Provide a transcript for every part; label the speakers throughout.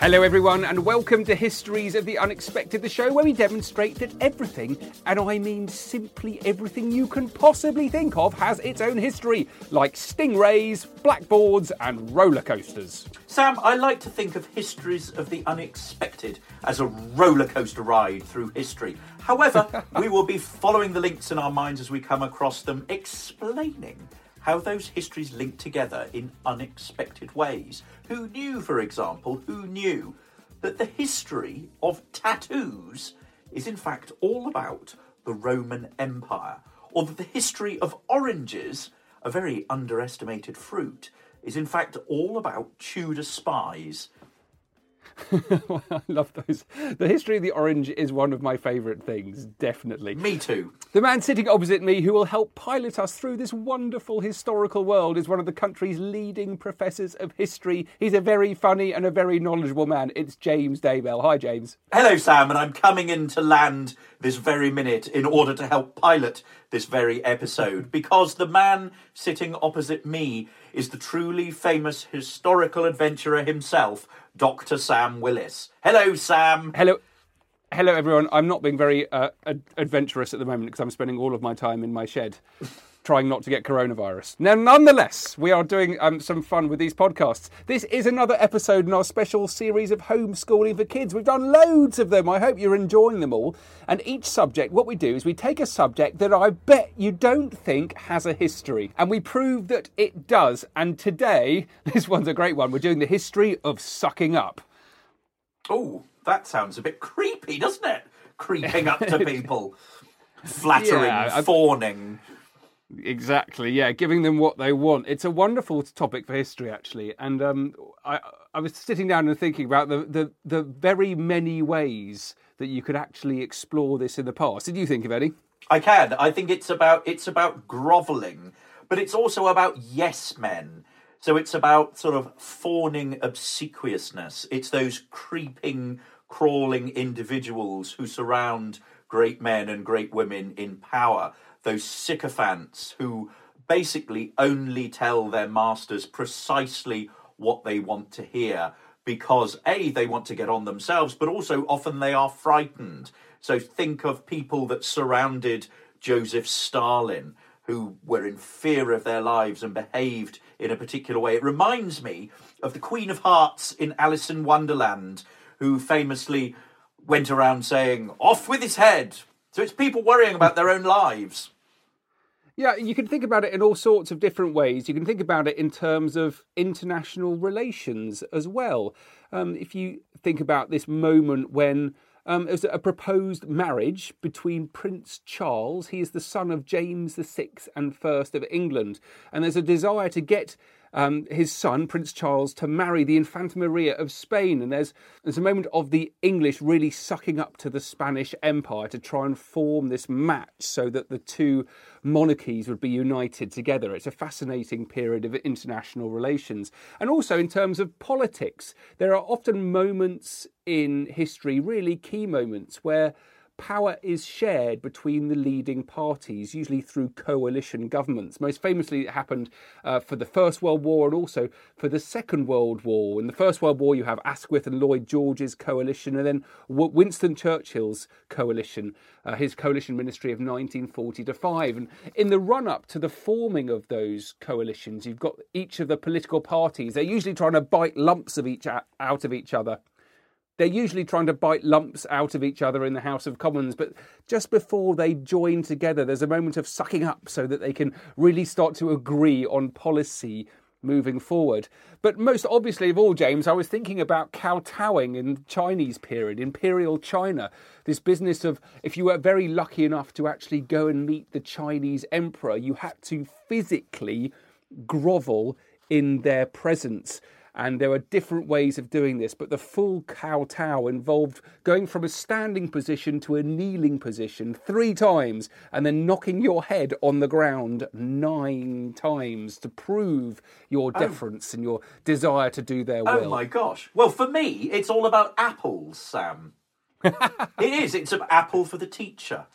Speaker 1: Hello, everyone, and welcome to Histories of the Unexpected, the show where we demonstrate that everything, and I mean simply everything you can possibly think of, has its own history, like stingrays, blackboards, and roller coasters.
Speaker 2: Sam, I like to think of histories of the unexpected as a roller coaster ride through history. However, we will be following the links in our minds as we come across them, explaining how those histories link together in unexpected ways. Who knew, for example, who knew that the history of tattoos is in fact all about the Roman Empire, or that the history of oranges, a very underestimated fruit, is in fact all about Tudor spies
Speaker 1: I love those. The history of the orange is one of my favourite things, definitely.
Speaker 2: Me too.
Speaker 1: The man sitting opposite me who will help pilot us through this wonderful historical world is one of the country's leading professors of history. He's a very funny and a very knowledgeable man. It's James Daybell. Hi, James.
Speaker 2: Hello, Sam, and I'm coming in to land this very minute in order to help pilot this very episode because the man sitting opposite me is the truly famous historical adventurer himself, Dr. Sam Willis. Hello, Sam.
Speaker 1: Hello. Hello, everyone. I'm not being very uh, ad- adventurous at the moment because I'm spending all of my time in my shed trying not to get coronavirus. Now, nonetheless, we are doing um, some fun with these podcasts. This is another episode in our special series of homeschooling for kids. We've done loads of them. I hope you're enjoying them all. And each subject, what we do is we take a subject that I bet you don't think has a history, and we prove that it does. And today, this one's a great one. We're doing the history of sucking up.
Speaker 2: Oh, that sounds a bit creepy, doesn't it? Creeping up to people, flattering,
Speaker 1: Yeah,
Speaker 2: fawning.
Speaker 1: Exactly, yeah, giving them what they want. It's a wonderful topic for history, actually. And um, I, I was sitting down and thinking about the, the, the very many ways that you could actually explore this in the past. Did you think of any?
Speaker 2: I can. I think it's about it's about groveling, but it's also about yes men. So it's about sort of fawning obsequiousness. It's those creeping, crawling individuals who surround great men and great women in power. Those sycophants who basically only tell their masters precisely what they want to hear because A, they want to get on themselves, but also often they are frightened. So think of people that surrounded Joseph Stalin who were in fear of their lives and behaved in a particular way. It reminds me of the Queen of Hearts in Alice in Wonderland, who famously went around saying, Off with his head! So it's people worrying about their own lives.
Speaker 1: Yeah, you can think about it in all sorts of different ways. You can think about it in terms of international relations as well. Um, if you think about this moment when um, was a proposed marriage between Prince Charles, he is the son of James VI and First of England, and there's a desire to get um, his son, Prince Charles, to marry the Infanta Maria of Spain. And there's, there's a moment of the English really sucking up to the Spanish Empire to try and form this match so that the two monarchies would be united together. It's a fascinating period of international relations. And also, in terms of politics, there are often moments in history, really key moments, where power is shared between the leading parties, usually through coalition governments. Most famously, it happened uh, for the First World War and also for the Second World War. In the First World War, you have Asquith and Lloyd George's coalition, and then Winston Churchill's coalition, uh, his coalition ministry of 1940 to 5. And in the run up to the forming of those coalitions, you've got each of the political parties, they're usually trying to bite lumps of each out of each other they're usually trying to bite lumps out of each other in the House of Commons, but just before they join together, there's a moment of sucking up so that they can really start to agree on policy moving forward. But most obviously of all, James, I was thinking about kowtowing in the Chinese period, Imperial China. This business of if you were very lucky enough to actually go and meet the Chinese emperor, you had to physically grovel in their presence and there are different ways of doing this, but the full kowtow involved going from a standing position to a kneeling position three times and then knocking your head on the ground nine times to prove your oh. deference oh. and your desire to do their oh will.
Speaker 2: Oh my gosh. Well, for me, it's all about apples, Sam. it is. It's an apple for the teacher.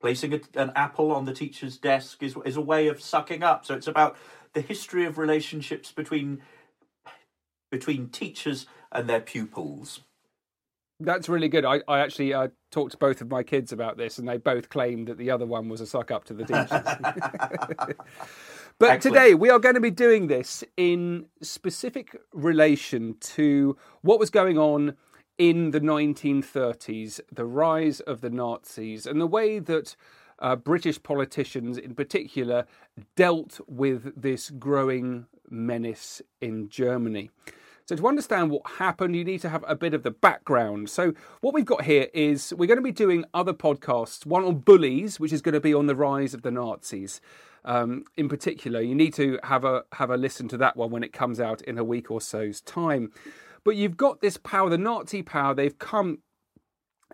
Speaker 2: Placing a, an apple on the teacher's desk is, is a way of sucking up. So it's about the history of relationships between between teachers and their pupils.
Speaker 1: That's really good. I, I actually uh, talked to both of my kids about this, and they both claimed that the other one was a suck up to the teachers. but Excellent. today we are going to be doing this in specific relation to what was going on in the 1930s, the rise of the Nazis, and the way that uh, British politicians in particular dealt with this growing menace in Germany. So, to understand what happened, you need to have a bit of the background. So, what we've got here is we're going to be doing other podcasts, one on bullies, which is going to be on the rise of the Nazis. Um, in particular, you need to have a have a listen to that one when it comes out in a week or so's time. But you've got this power, the Nazi power. They've come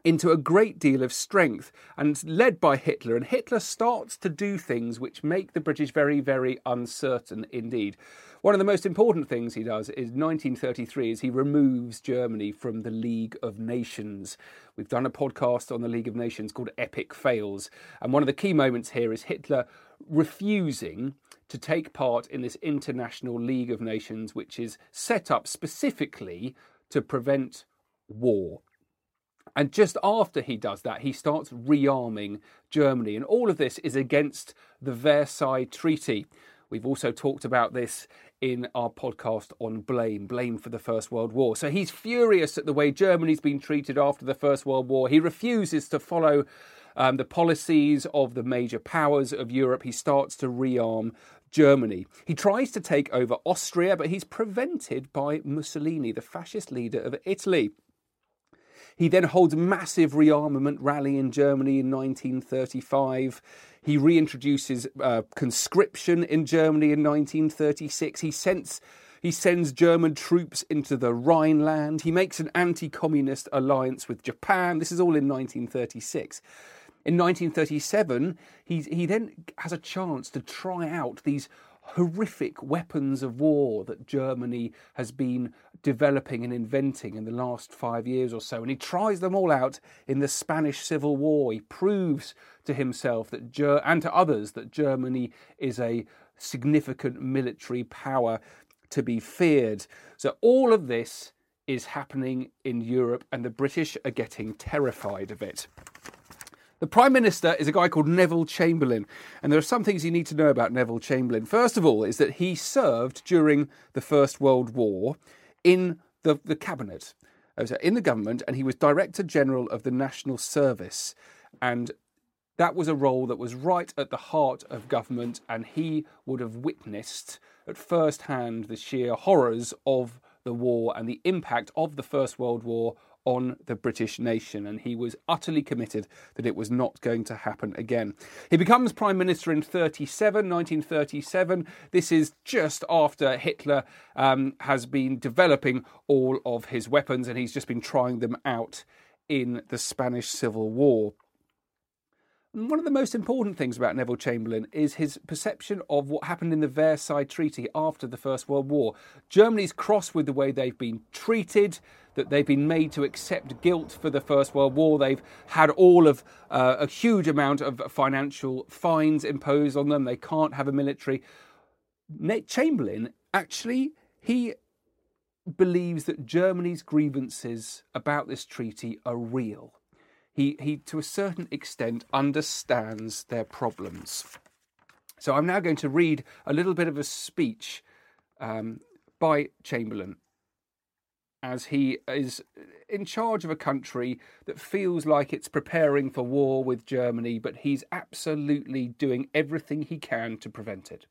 Speaker 1: into a great deal of strength and led by Hitler. And Hitler starts to do things which make the British very, very uncertain indeed. One of the most important things he does is 1933 is he removes Germany from the League of Nations. We've done a podcast on the League of Nations called Epic Fails. And one of the key moments here is Hitler refusing to take part in this international League of Nations, which is set up specifically to prevent war. And just after he does that, he starts rearming Germany. And all of this is against the Versailles Treaty. We've also talked about this in our podcast on blame, blame for the First World War. So he's furious at the way Germany's been treated after the First World War. He refuses to follow um, the policies of the major powers of Europe. He starts to rearm Germany. He tries to take over Austria, but he's prevented by Mussolini, the fascist leader of Italy. He then holds massive rearmament rally in Germany in 1935. He reintroduces uh, conscription in Germany in 1936. He sends he sends German troops into the Rhineland. He makes an anti communist alliance with Japan. This is all in 1936. In 1937, he, he then has a chance to try out these horrific weapons of war that Germany has been developing and inventing in the last five years or so. And he tries them all out in the Spanish Civil War. He proves to himself that Ger- and to others that Germany is a significant military power to be feared. So all of this is happening in Europe, and the British are getting terrified of it. The Prime Minister is a guy called Neville Chamberlain, and there are some things you need to know about Neville Chamberlain. First of all, is that he served during the First World War in the, the cabinet, in the government, and he was Director General of the National Service. And that was a role that was right at the heart of government, and he would have witnessed at first hand the sheer horrors of the war and the impact of the First World War on the British nation, and he was utterly committed that it was not going to happen again. He becomes Prime Minister in 37, 1937. This is just after Hitler um, has been developing all of his weapons, and he's just been trying them out in the Spanish Civil War. One of the most important things about Neville Chamberlain is his perception of what happened in the Versailles Treaty after the First World War. Germany's cross with the way they've been treated, that they've been made to accept guilt for the First World War. They've had all of uh, a huge amount of financial fines imposed on them. They can't have a military. Chamberlain actually he believes that Germany's grievances about this treaty are real. He, he, to a certain extent, understands their problems. So I'm now going to read a little bit of a speech um, by Chamberlain as he is in charge of a country that feels like it's preparing for war with Germany, but he's absolutely doing everything he can to prevent it.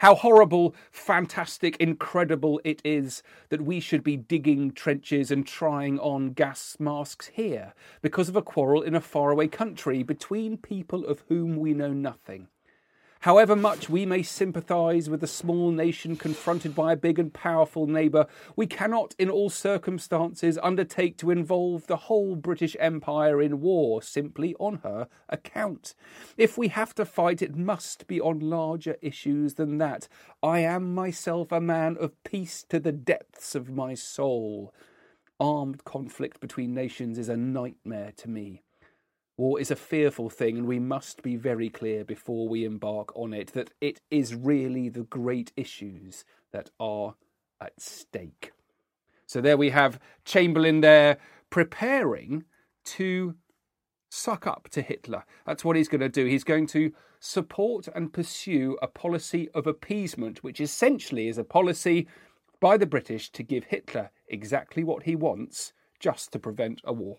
Speaker 1: How horrible, fantastic, incredible it is that we should be digging trenches and trying on gas masks here because of a quarrel in a faraway country between people of whom we know nothing. However much we may sympathise with a small nation confronted by a big and powerful neighbour, we cannot, in all circumstances, undertake to involve the whole British Empire in war simply on her account. If we have to fight, it must be on larger issues than that. I am myself a man of peace to the depths of my soul. Armed conflict between nations is a nightmare to me. War is a fearful thing, and we must be very clear before we embark on it that it is really the great issues that are at stake. So there we have Chamberlain there preparing to suck up to Hitler. That's what he's going to do. He's going to support and pursue a policy of appeasement, which essentially is a policy by the British to give Hitler exactly what he wants just to prevent a war.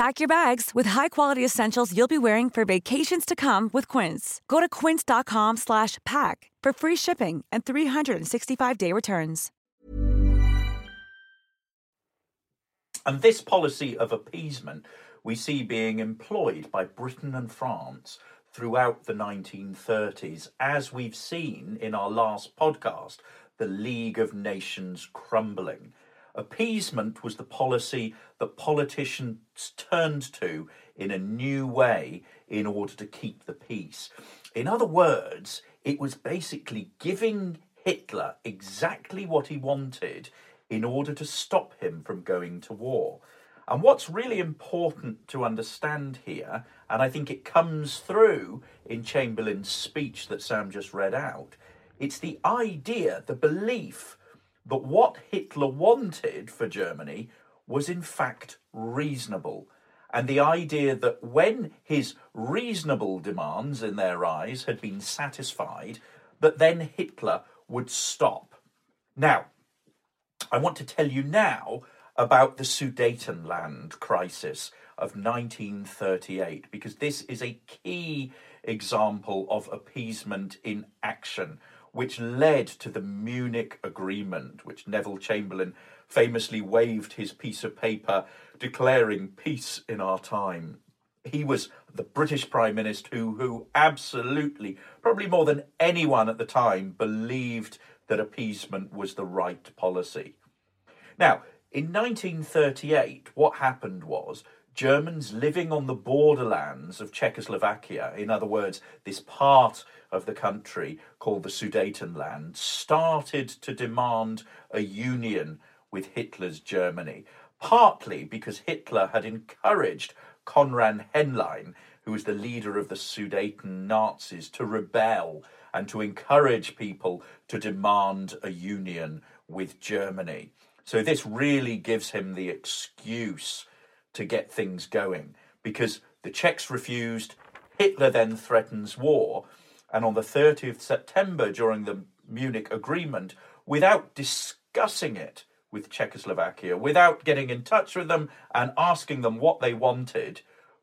Speaker 3: Pack your bags with high-quality essentials you'll be wearing for vacations to come with Quince. Go to quince.com slash pack for free shipping and 365-day returns.
Speaker 2: And this policy of appeasement we see being employed by Britain and France throughout the 1930s, as we've seen in our last podcast, the League of Nations crumbling. Appeasement was the policy that politicians turned to in a new way in order to keep the peace. In other words, it was basically giving Hitler exactly what he wanted in order to stop him from going to war. And what's really important to understand here, and I think it comes through in Chamberlain's speech that Sam just read out, it's the idea, the belief but what Hitler wanted for Germany was in fact reasonable. And the idea that when his reasonable demands in their eyes had been satisfied, that then Hitler would stop. Now, I want to tell you now about the Sudetenland crisis of 1938 because this is a key example of appeasement in action which led to the Munich Agreement, which Neville Chamberlain famously waved his piece of paper declaring peace in our time. He was the British Prime Minister who, who absolutely, probably more than anyone at the time, believed that appeasement was the right policy. Now, in 1938, what happened was Germans living on the borderlands of Czechoslovakia, in other words, this part of the country called the Sudetenland, started to demand a union with Hitler's Germany, partly because Hitler had encouraged Konrad Henlein, who was the leader of the Sudeten Nazis, to rebel and to encourage people to demand a union with Germany. So this really gives him the excuse to get things going because the Czechs refused. Hitler then threatens war. And on the 30th September, during the Munich agreement, without discussing it with Czechoslovakia, without getting in touch with them and asking them what they wanted,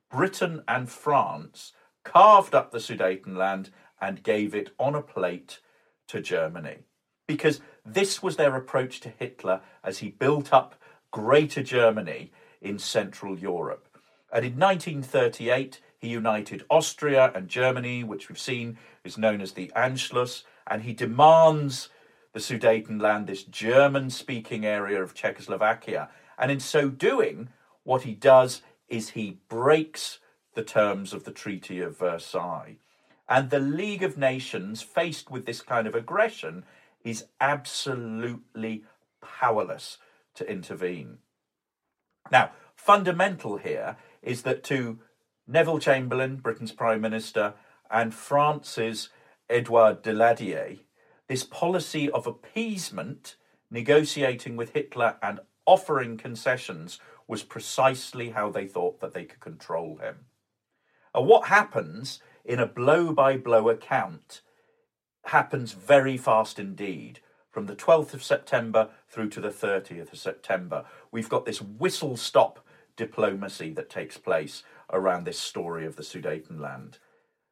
Speaker 2: Britain and France carved up the Sudetenland and gave it on a plate to Germany. Because this was their approach to Hitler as he built up Greater Germany in Central Europe. And in 1938, he united Austria and Germany, which we've seen is known as the Anschluss, and he demands the Sudetenland, this German speaking area of Czechoslovakia. And in so doing, what he does is he breaks the terms of the Treaty of Versailles. And the League of Nations, faced with this kind of aggression, is absolutely powerless to intervene. Now, fundamental here is that to Neville Chamberlain, Britain's Prime Minister, and France's Edouard Daladier, this policy of appeasement, negotiating with Hitler and offering concessions, was precisely how they thought that they could control him. And what happens in a blow by blow account happens very fast indeed. From the 12th of September through to the 30th of September, we've got this whistle stop diplomacy that takes place around this story of the Sudetenland.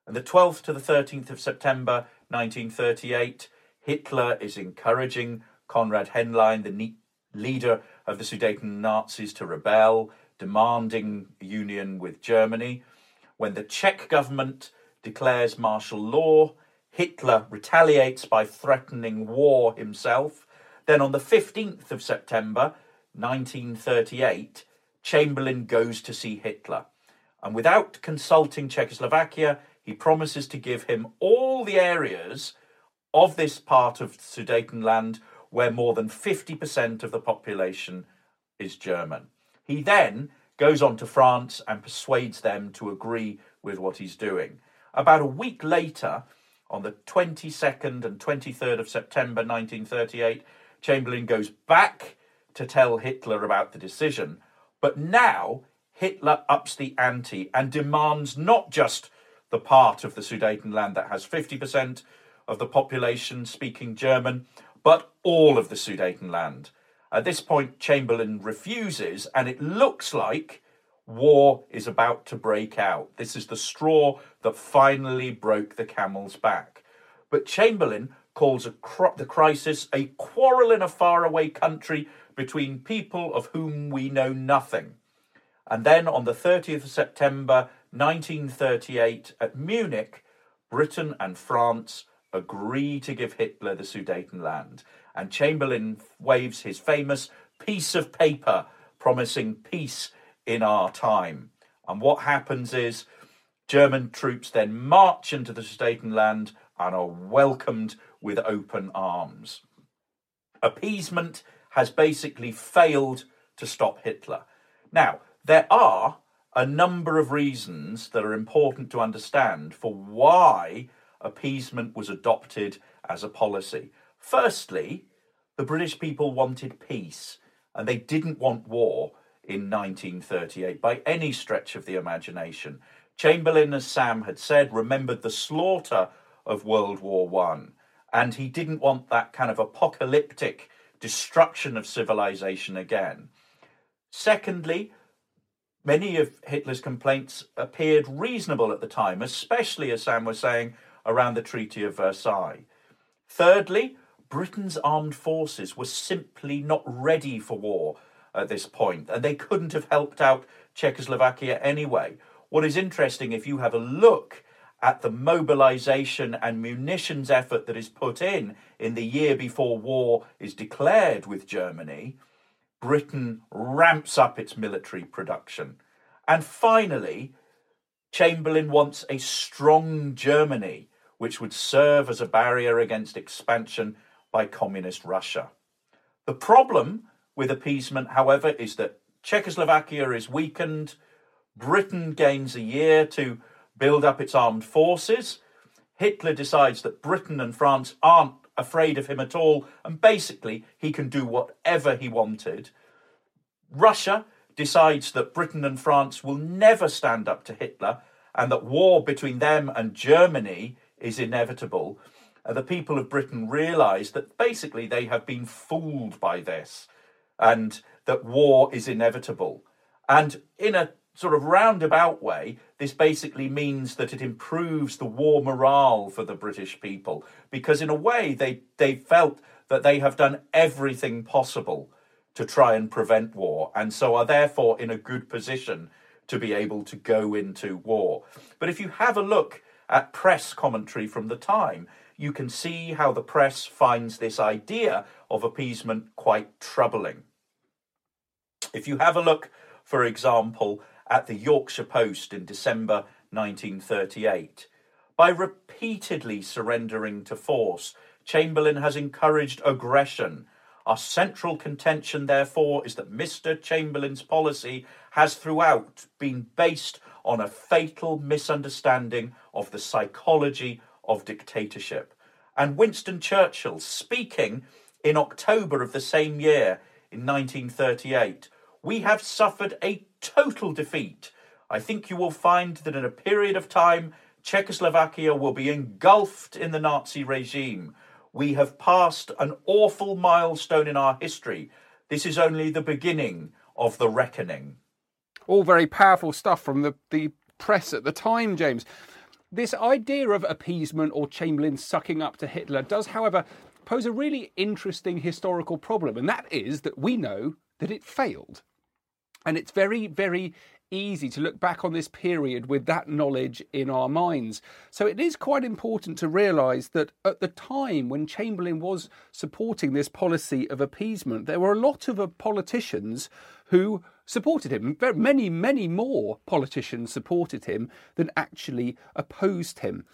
Speaker 2: And the 12th to the 13th of September 1938, Hitler is encouraging Konrad Henlein, the leader of the Sudeten Nazis, to rebel, demanding union with Germany. When the Czech government declares martial law, Hitler retaliates by threatening war himself. Then on the 15th of September 1938, Chamberlain goes to see Hitler. And without consulting Czechoslovakia, he promises to give him all the areas of this part of Sudetenland where more than 50% of the population is German. He then goes on to France and persuades them to agree with what he's doing. About a week later, on the 22nd and 23rd of September 1938, Chamberlain goes back to tell Hitler about the decision. But now Hitler ups the ante and demands not just the part of the Sudetenland that has 50% of the population speaking German, but all of the Sudetenland. At this point, Chamberlain refuses, and it looks like War is about to break out. This is the straw that finally broke the camel's back. But Chamberlain calls cr- the crisis a quarrel in a faraway country between people of whom we know nothing. And then on the 30th of September 1938 at Munich, Britain and France agree to give Hitler the Sudetenland. And Chamberlain waves his famous piece of paper promising peace in our time. And what happens is German troops then march into the Sudetenland and are welcomed with open arms. Appeasement has basically failed to stop Hitler. Now, there are a number of reasons that are important to understand for why appeasement was adopted as a policy. Firstly, the British people wanted peace and they didn't want war in 1938 by any stretch of the imagination. Chamberlain, as Sam had said, remembered the slaughter of World War One, and he didn't want that kind of apocalyptic destruction of civilization again. Secondly, many of Hitler's complaints appeared reasonable at the time, especially as Sam was saying around the Treaty of Versailles. Thirdly, Britain's armed forces were simply not ready for war at this point, and they couldn't have helped out Czechoslovakia anyway. What is interesting, if you have a look at the mobilization and munitions effort that is put in in the year before war is declared with Germany, Britain ramps up its military production. And finally, Chamberlain wants a strong Germany which would serve as a barrier against expansion by communist Russia. The problem with appeasement, however, is that Czechoslovakia is weakened, Britain gains a year to build up its armed forces. Hitler decides that Britain and France aren't afraid of him at all, and basically he can do whatever he wanted. Russia decides that Britain and France will never stand up to Hitler and that war between them and Germany is inevitable. Uh, the people of Britain realise that basically they have been fooled by this and that war is inevitable. And in a sort of roundabout way, this basically means that it improves the war morale for the British people because, in a way, they, they felt that they have done everything possible to try and prevent war and so are therefore in a good position to be able to go into war. But if you have a look at press commentary from the time, you can see how the press finds this idea of appeasement quite troubling. If you have a look, for example, at the Yorkshire Post in December 1938. By repeatedly surrendering to force, Chamberlain has encouraged aggression. Our central contention, therefore, is that Mr. Chamberlain's policy has throughout been based on a fatal misunderstanding of the psychology of dictatorship. And Winston Churchill, speaking in October of the same year, in 1938, we have suffered a total defeat. I think you will find that in a period of time, Czechoslovakia will be engulfed in the Nazi regime. We have passed an awful milestone in our history. This is only the beginning of the reckoning.
Speaker 1: All very powerful stuff from the, the press at the time, James. This idea of appeasement or Chamberlain sucking up to Hitler does, however, pose a really interesting historical problem, and that is that we know that it failed. And it's very, very easy to look back on this period with that knowledge in our minds. So it is quite important to realise that at the time when Chamberlain was supporting this policy of appeasement, there were a lot of uh, politicians who supported him. Many, many more politicians supported him than actually opposed him.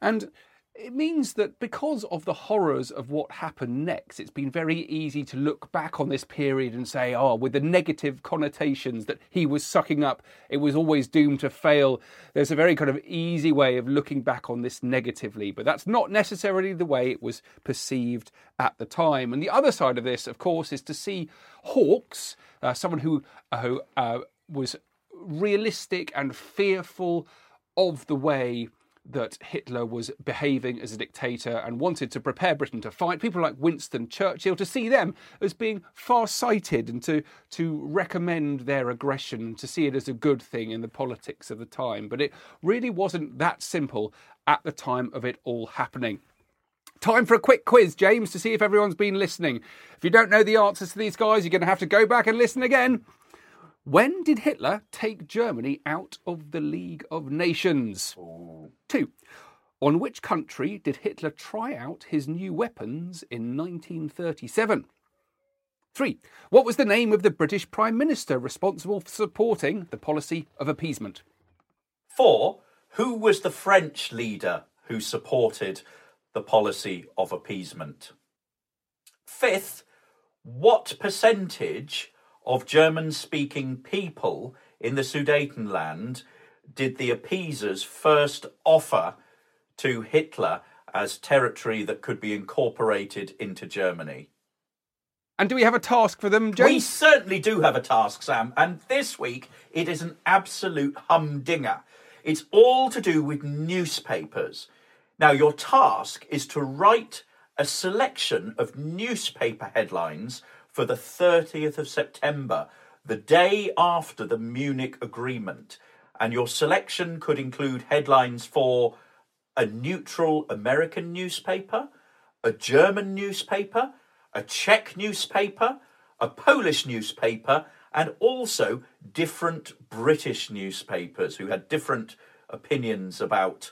Speaker 1: And it means that because of the horrors of what happened next, it's been very easy to look back on this period and say, oh, with the negative connotations that he was sucking up, it was always doomed to fail. There's a very kind of easy way of looking back on this negatively, but that's not necessarily the way it was perceived at the time. And the other side of this, of course, is to see hawks, uh, someone who, uh, who uh, was realistic and fearful of the way that Hitler was behaving as a dictator and wanted to prepare Britain to fight. People like Winston Churchill to see them as being far-sighted and to to recommend their aggression, to see it as a good thing in the politics of the time. But it really wasn't that simple at the time of it all happening. Time for a quick quiz, James, to see if everyone's been listening. If you don't know the answers to these guys, you're going to have to go back and listen again. When did Hitler take Germany out of the League of Nations? Two. On which country did Hitler try out his new weapons in 1937? Three. What was the name of the British Prime Minister responsible for supporting the policy of appeasement?
Speaker 2: Four. Who was the French leader who supported the policy of appeasement? Fifth. What percentage of German speaking people in the Sudetenland did the appeasers first offer to Hitler as territory that could be incorporated into Germany?
Speaker 1: And do we have a task for them, James?
Speaker 2: We certainly do have a task, Sam. And this week it is an absolute humdinger. It's all to do with newspapers. Now, your task is to write a selection of newspaper headlines for the 30th of September, the day after the Munich Agreement. And your selection could include headlines for a neutral American newspaper, a German newspaper, a Czech newspaper, a Polish newspaper, and also different British newspapers who had different opinions about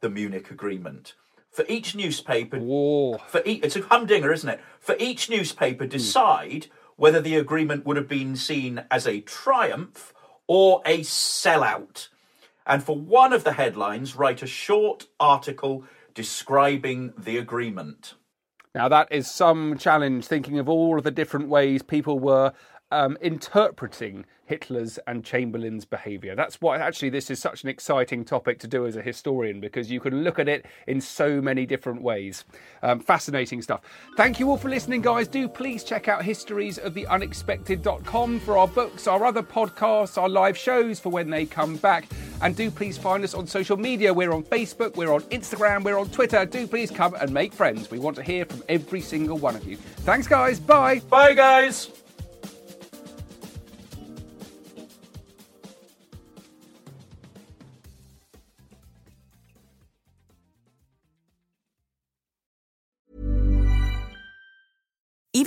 Speaker 2: the Munich Agreement. For each newspaper,
Speaker 1: Whoa.
Speaker 2: for each, it's a humdinger, isn't it? For each newspaper, decide whether the agreement would have been seen as a triumph or a sellout. And for one of the headlines, write a short article describing the agreement.
Speaker 1: Now, that is some challenge, thinking of all of the different ways people were um, interpreting Hitler's and Chamberlain's behaviour. That's why, actually, this is such an exciting topic to do as a historian because you can look at it in so many different ways. Um, fascinating stuff. Thank you all for listening, guys. Do please check out historiesoftheunexpected.com for our books, our other podcasts, our live shows for when they come back. And do please find us on social media. We're on Facebook, we're on Instagram, we're on Twitter. Do please come and make friends. We want to hear from every single one of you. Thanks, guys. Bye.
Speaker 2: Bye, guys!